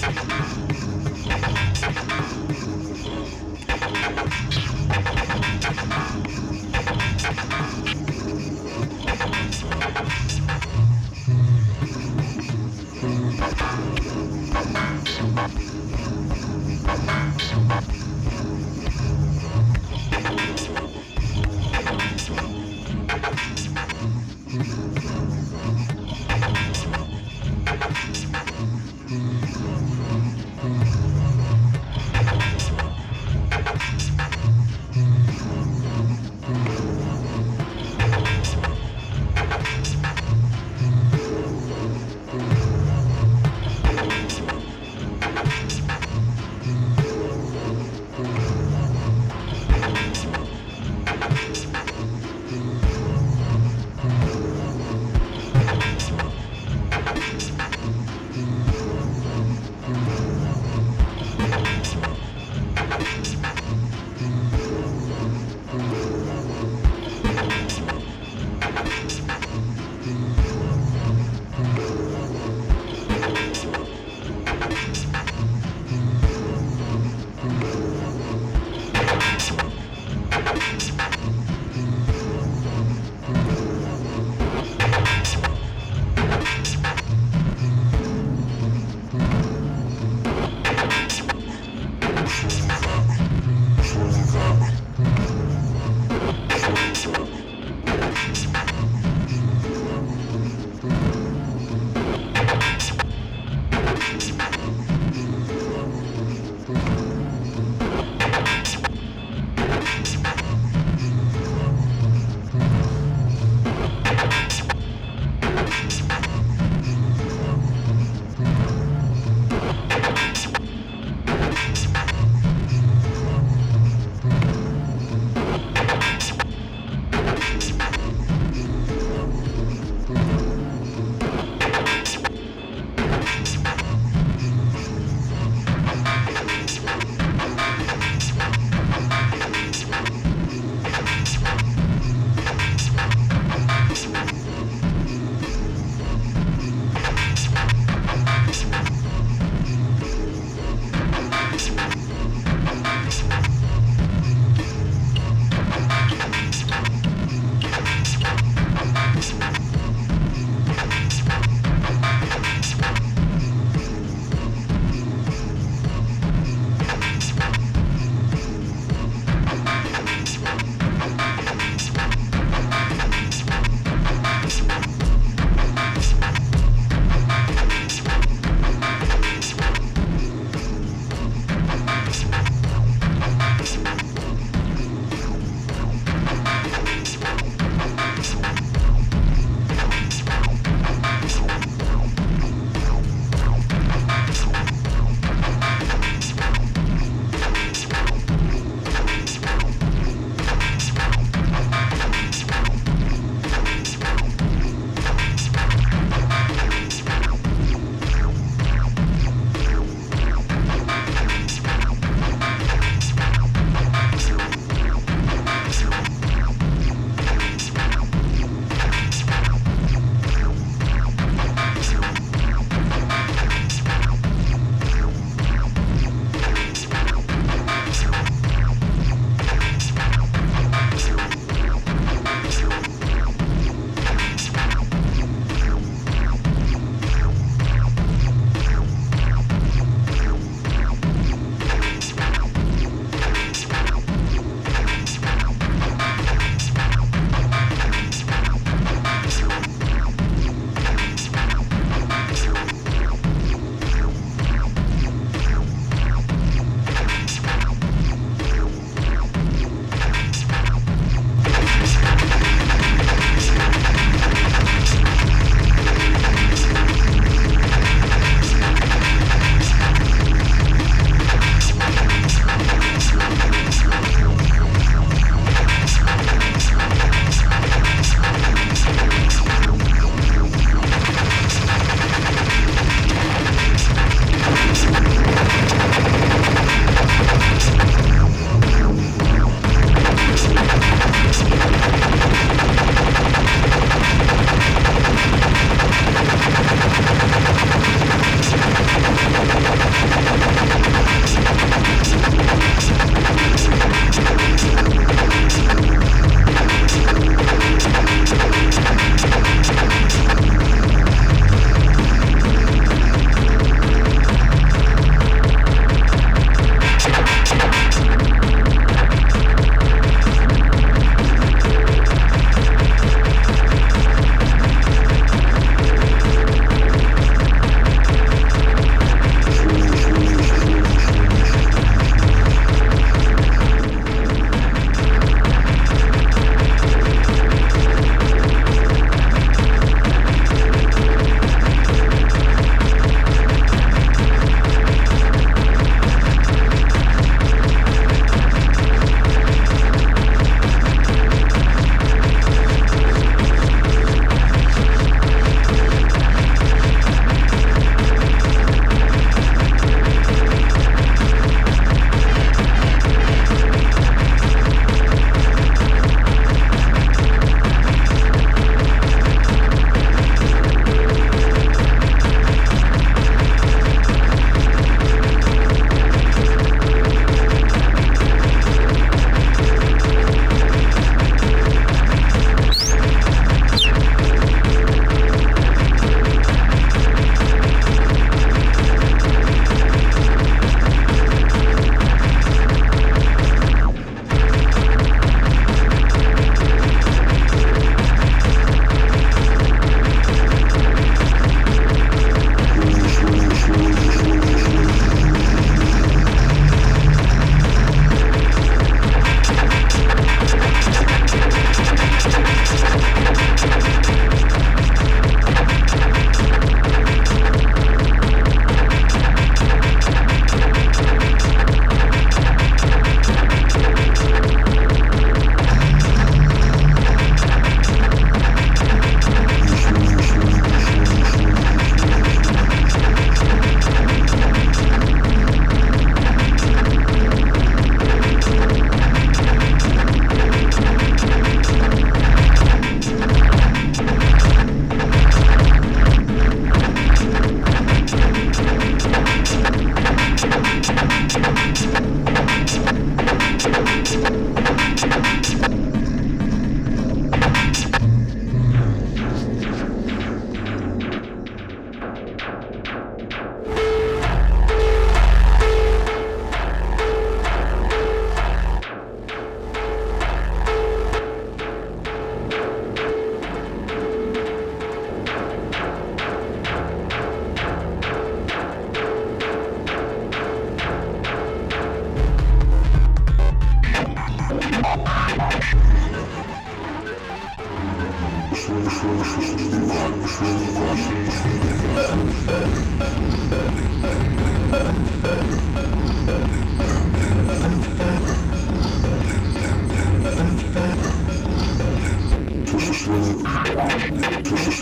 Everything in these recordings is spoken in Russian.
Thank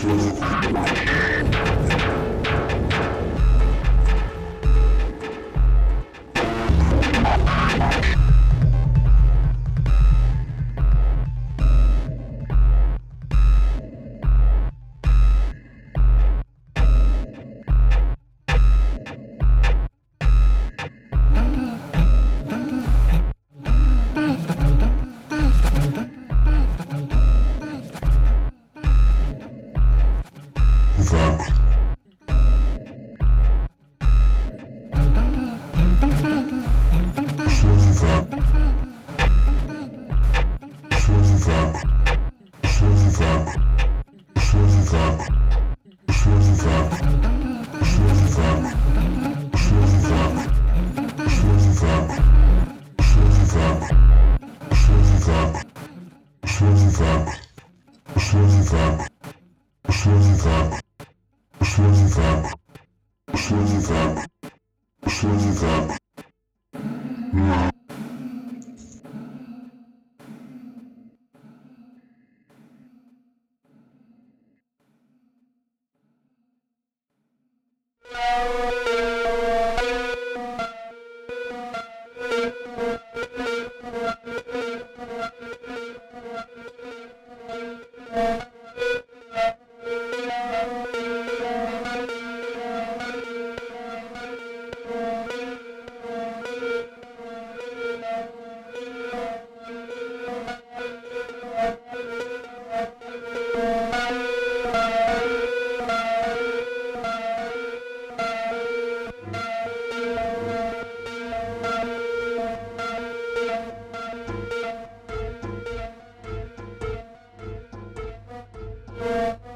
Thank you. Yeah. Yeah.